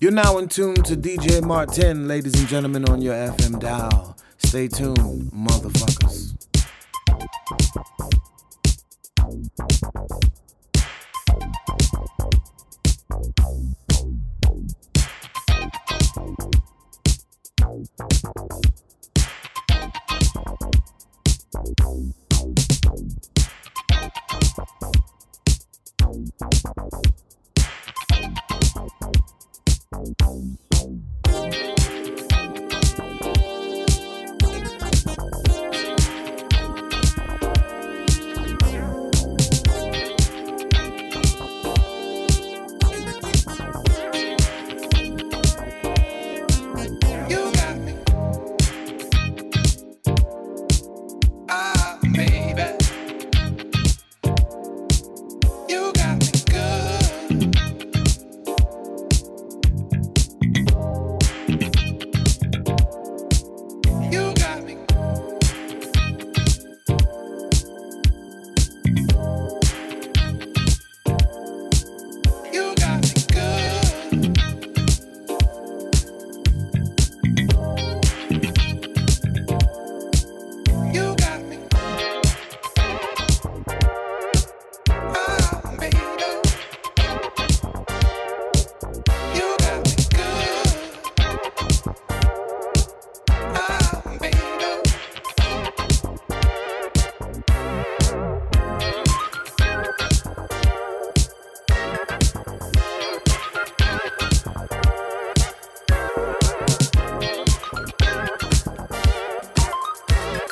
You're now in tune to DJ Martin, ladies and gentlemen, on your FM dial. Stay tuned, motherfuckers.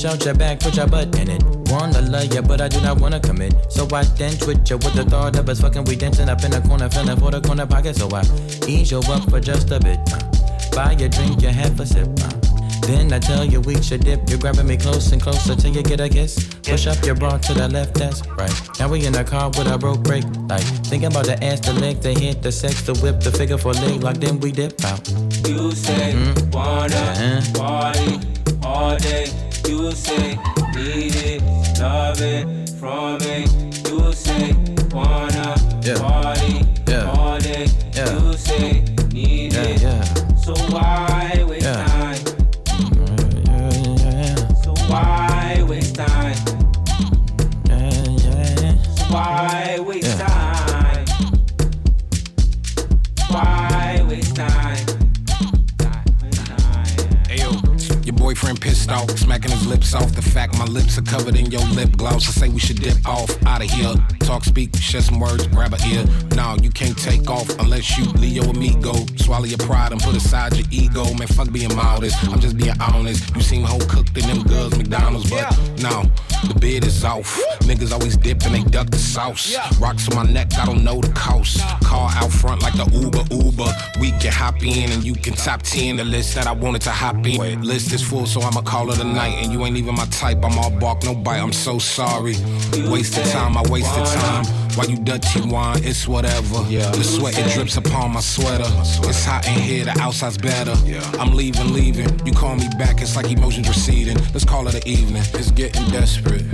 Push out your back, put your butt in it. Wanna love ya, but I do not wanna commit. So I then twitch ya with the thought of us fucking. We dancing up in the corner, feeling for the corner pocket. So I ease you up for just a bit. Uh. Buy a drink, you have a sip. Uh. Then I tell you we should dip. You're grabbing me close and closer till you get a kiss. Push up your bra to the left, that's right. Now we in the car with a broke brake light. Thinking about the ass, the leg, the hit, the sex, the whip, the figure for leg lock. Then we dip out. You say mm-hmm. wanna uh-huh. party all day. You say need it, love it from me. You say wanna yeah. party yeah. all day. Yeah. You say boyfriend pissed off, smacking his lips off. The fact my lips are covered in your lip gloss. I say we should dip off out of here. Talk, speak, share some words, grab a ear. Nah, you can't take off unless you Leo amigo. Swallow your pride and put aside your ego. Man, fuck being modest. I'm just being honest. You seem whole cooked in them girls, McDonald's, but no. The bid is off. Niggas always dip and they duck the sauce. Rocks on my neck, I don't know the cost. Car out front like the Uber Uber. We can hop in and you can top 10 the list that I wanted to hop in. List is full, so I'ma call it a night. And you ain't even my type. I'm all bark, no bite. I'm so sorry. Wasted time, I wasted time. While you dirty wine, it's whatever. Yeah. The sweat it drips upon my sweater. It's hot in here, the outside's better. Yeah. I'm leaving, leaving. You call me back, it's like emotions receding. Let's call it an evening. It's getting desperate.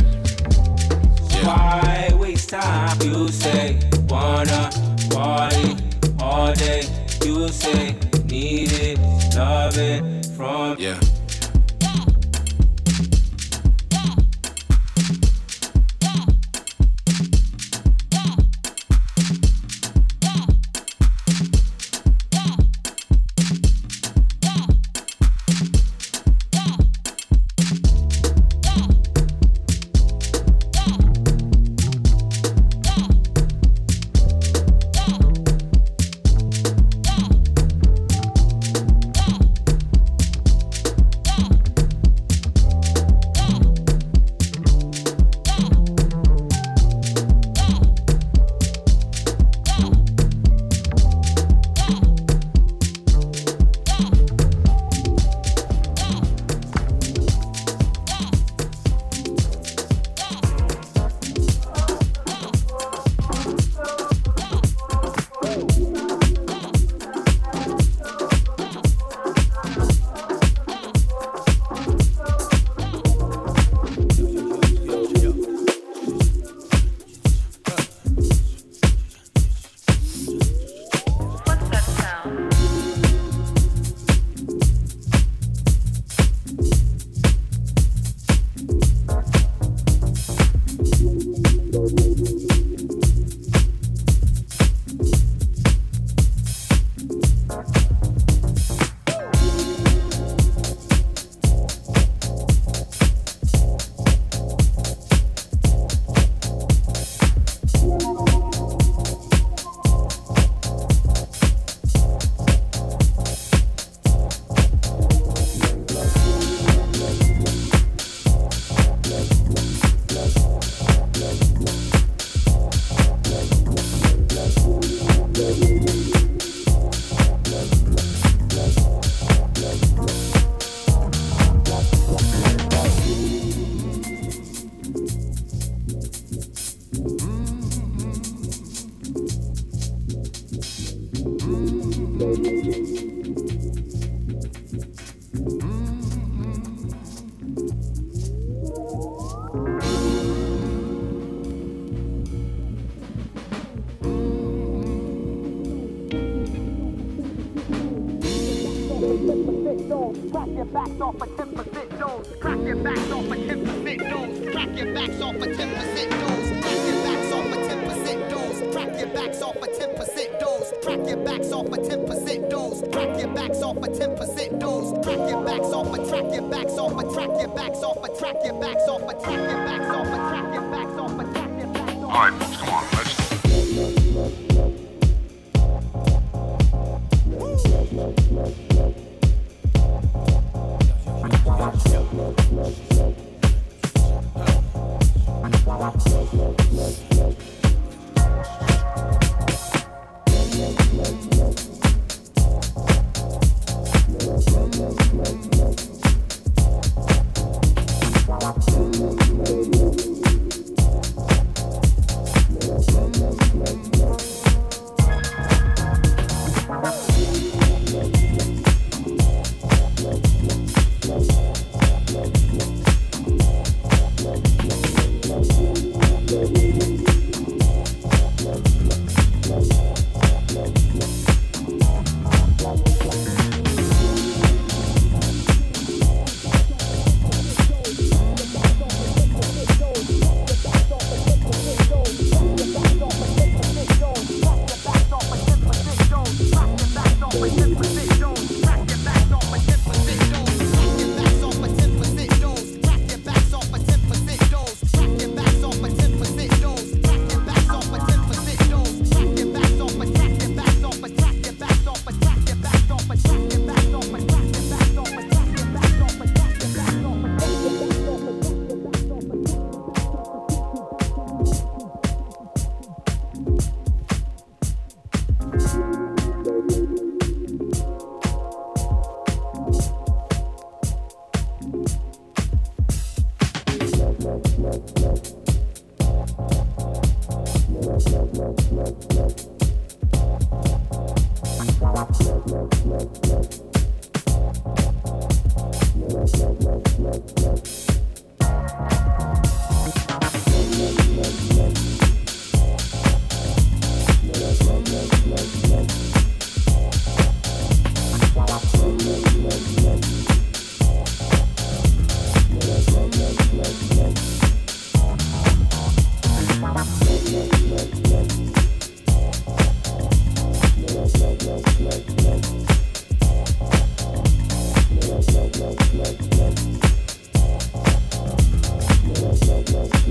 Yeah. Why waste time? You say wanna party all day. You say need it, love it from yeah.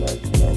love, love.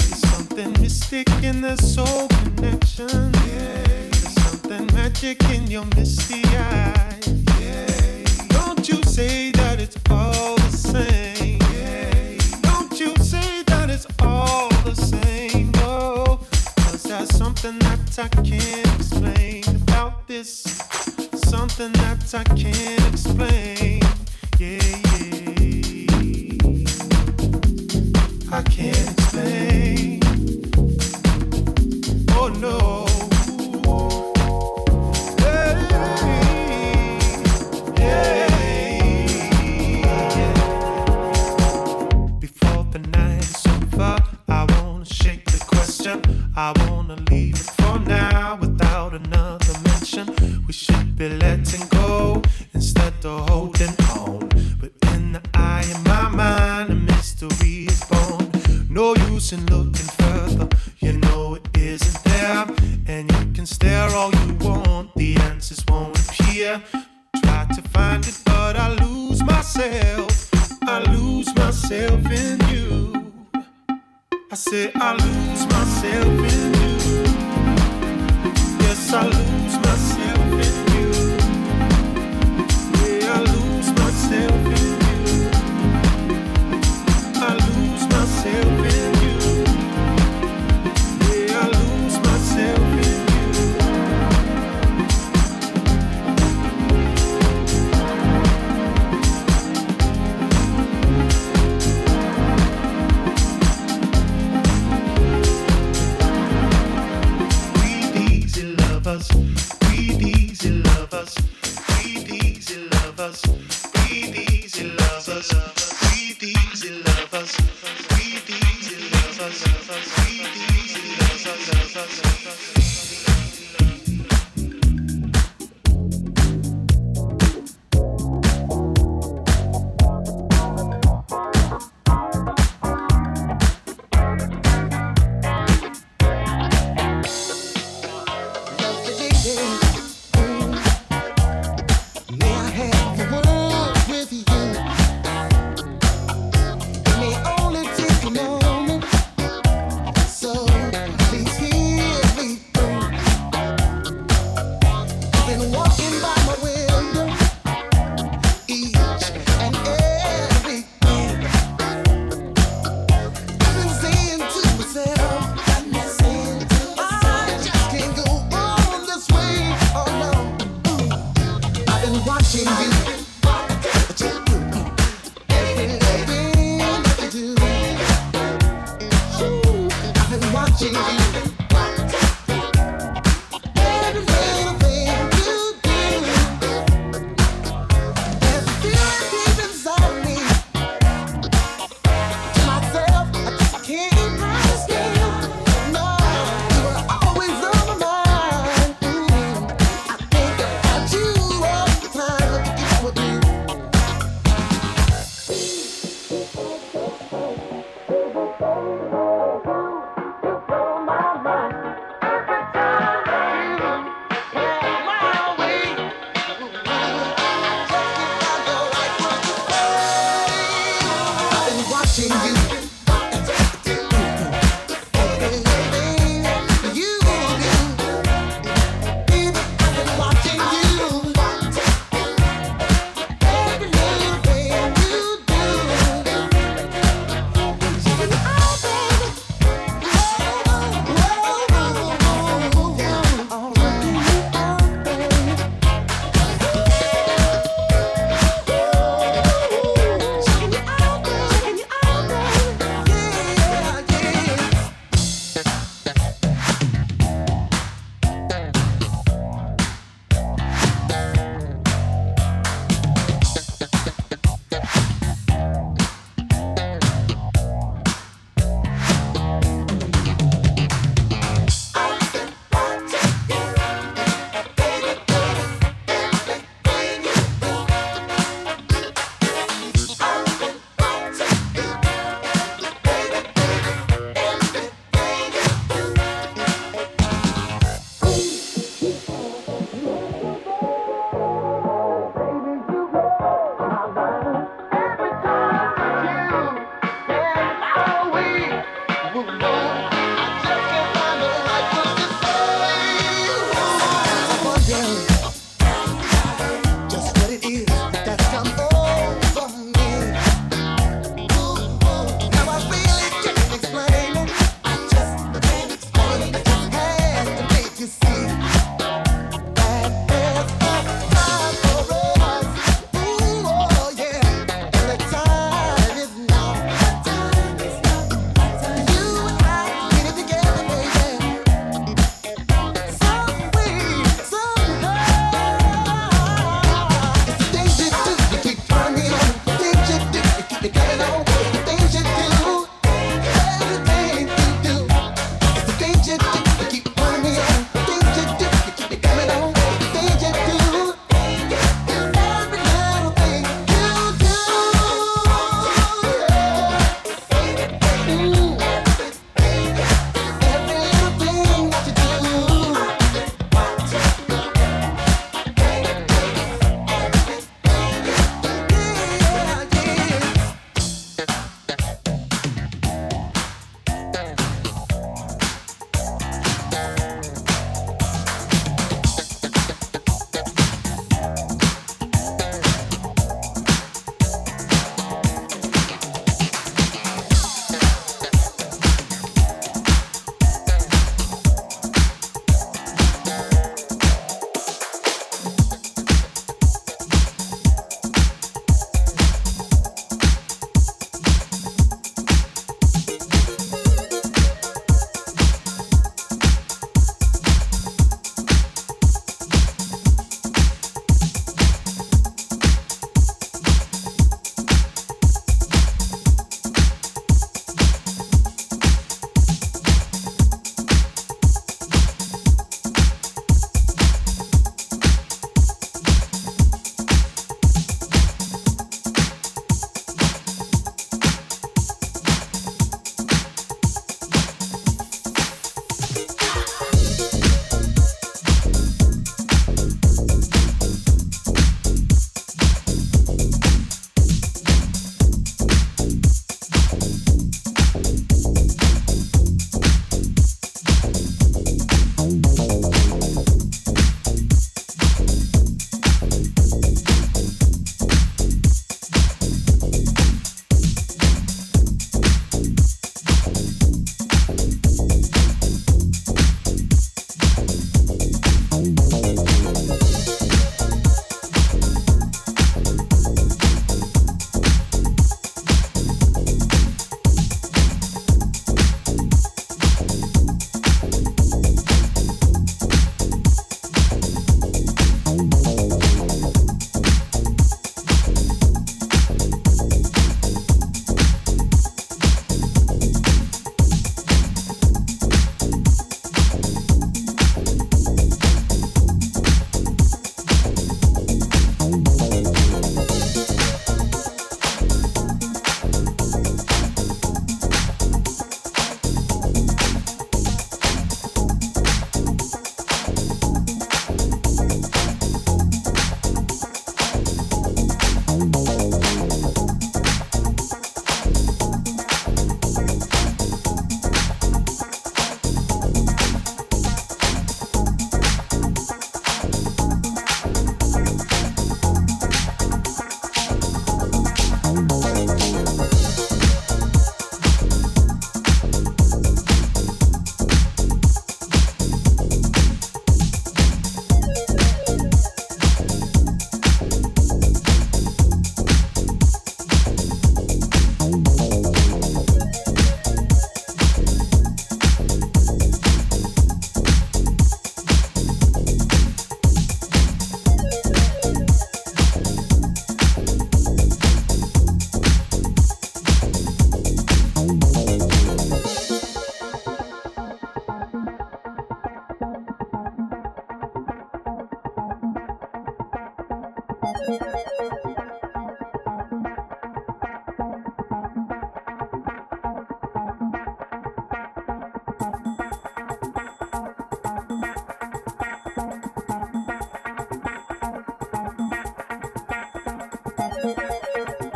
Something mystic in the soul connection. There's something magic in your misty eyes. Don't you say that it's all the same. Don't you say that it's all the same. Oh. There's something that I can't explain about this. Something that I can't explain.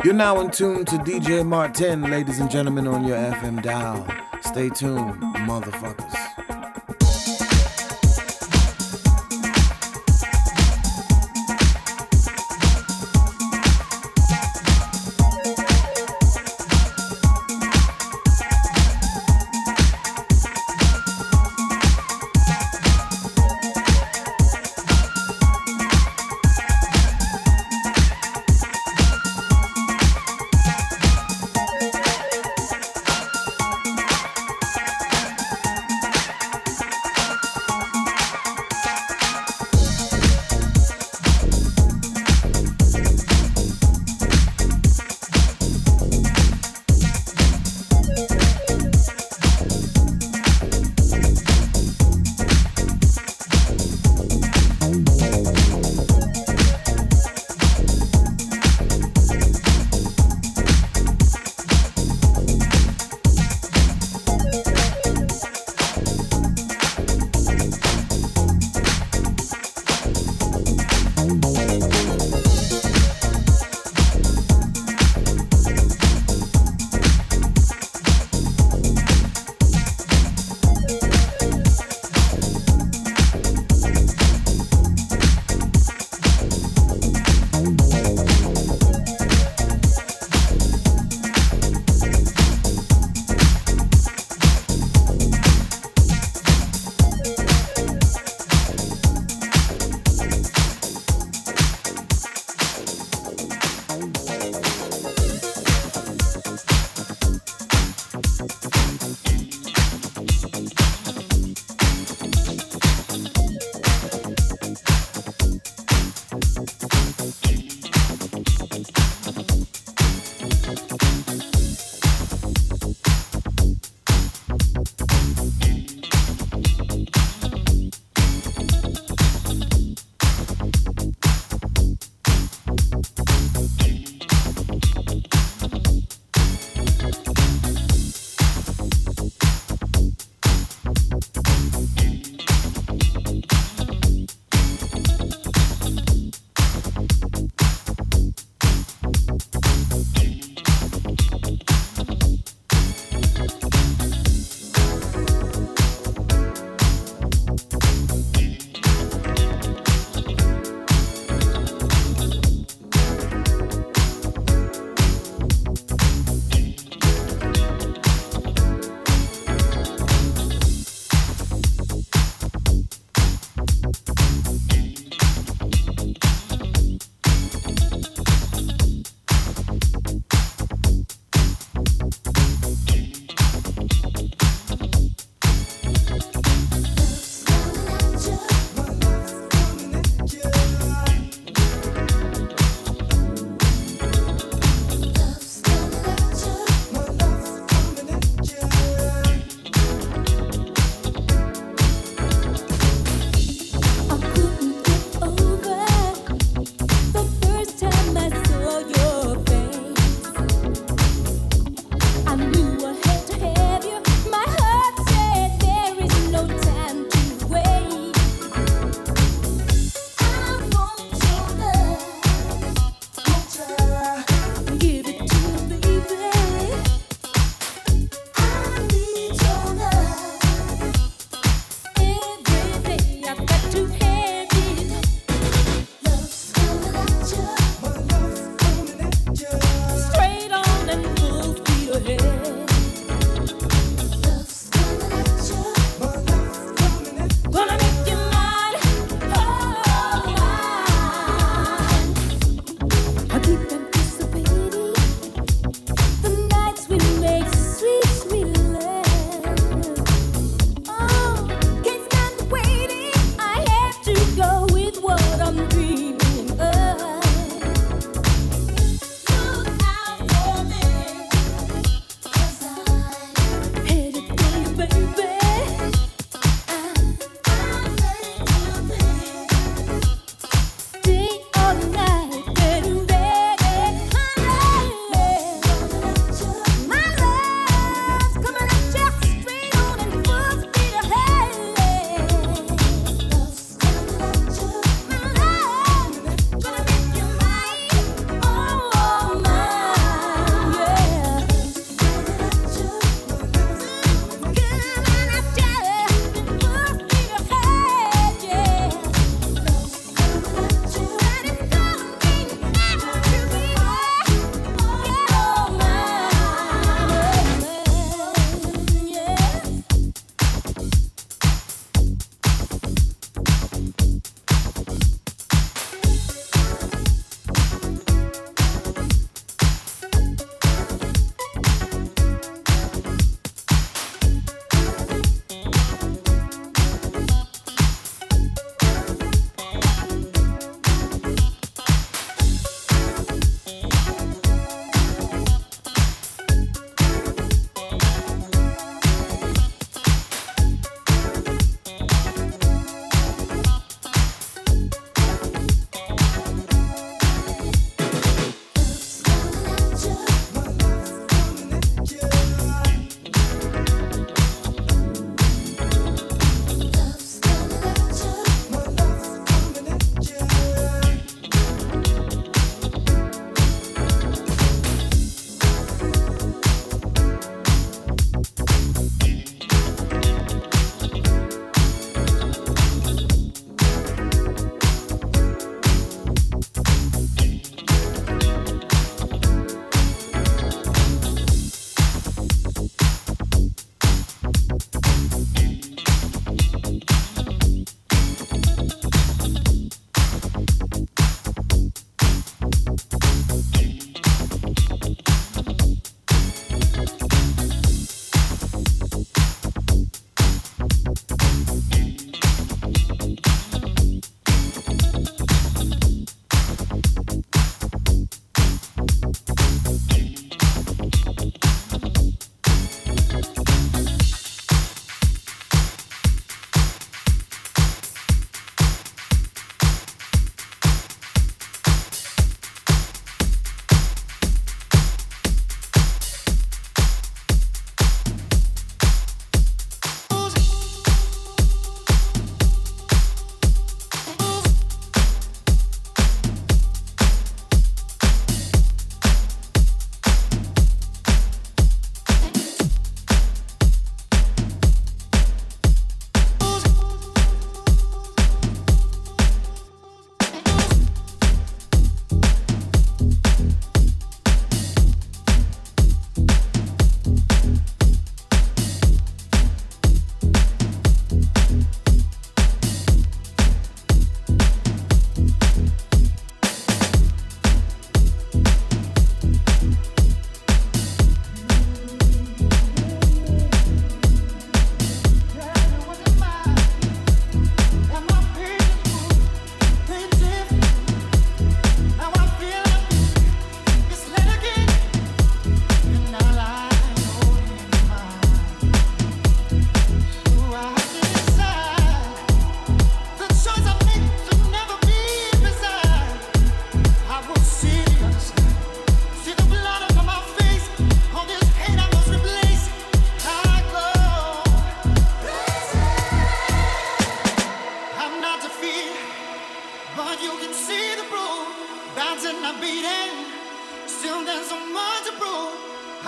You're now in tune to DJ Martin, ladies and gentlemen, on your FM dial. Stay tuned, motherfuckers.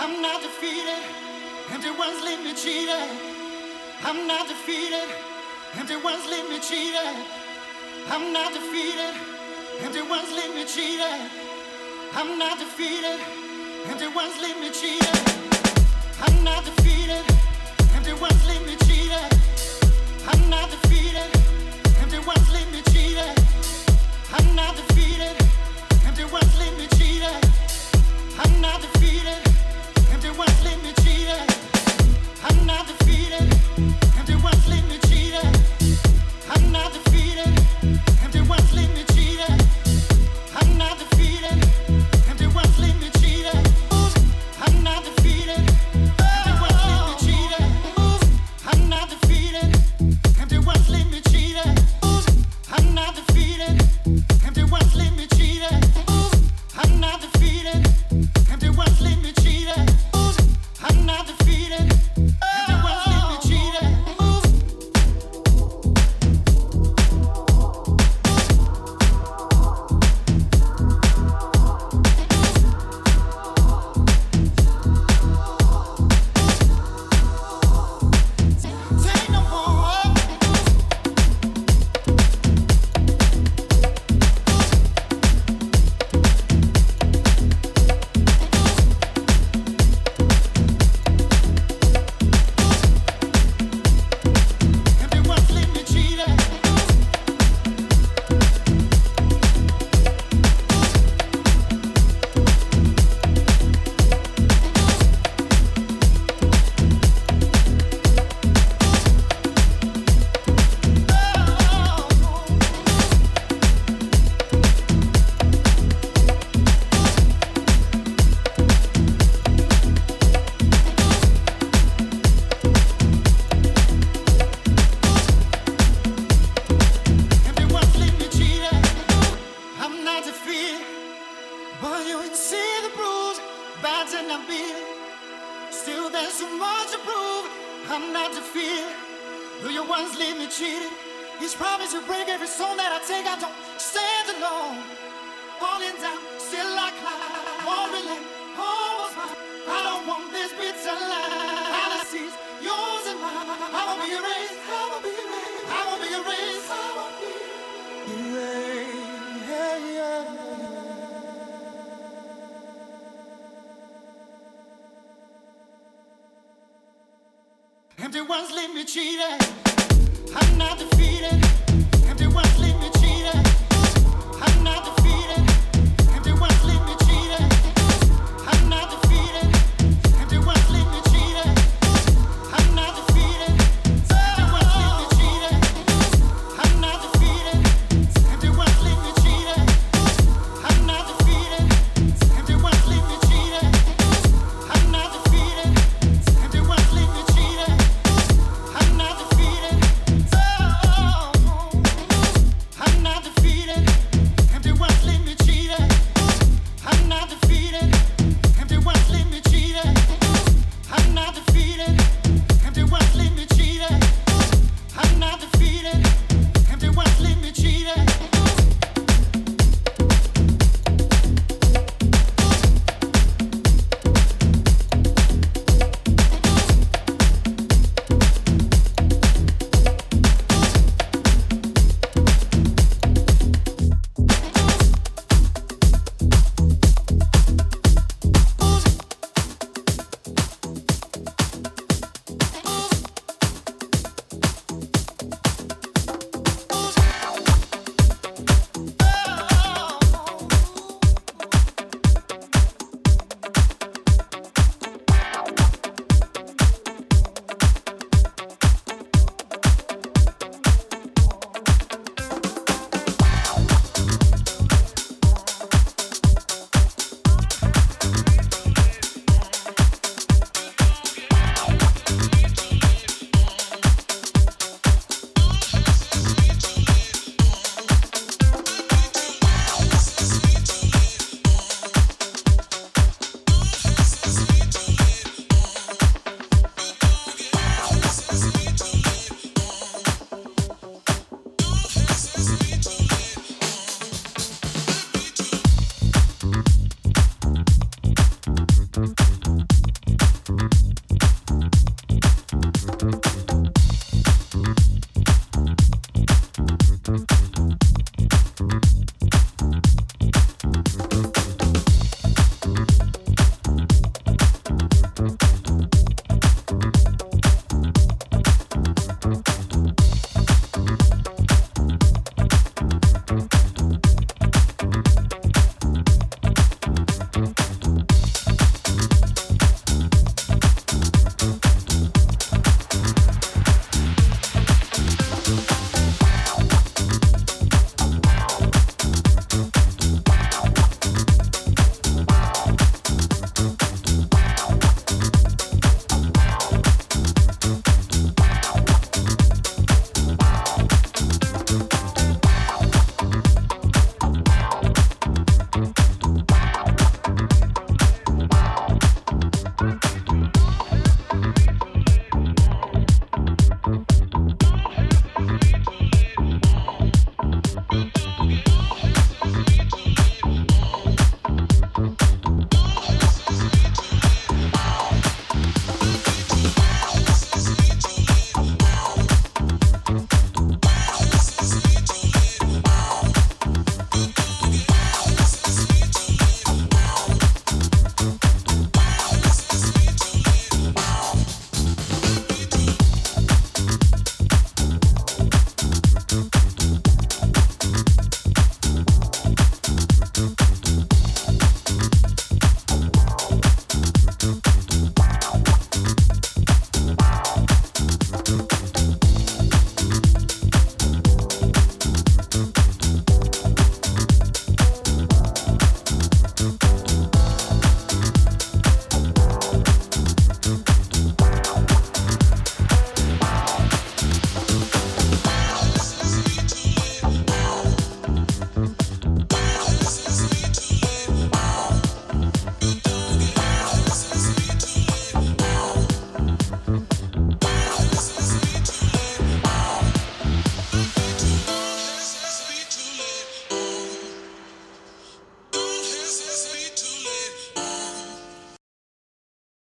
I'm not defeated, Empty the ones leave me cheated. I'm not defeated, Empty the ones leave me cheated. I'm not defeated, Empty the ones leave me cheated. I'm not defeated, Empty the ones leave me cheated. I'm not defeated, Empty the ones leave me cheated. I'm not defeated, and ones leave me cheated. I'm not defeated, and ones leave me cheated. I'm not defeated. I'm not defeated.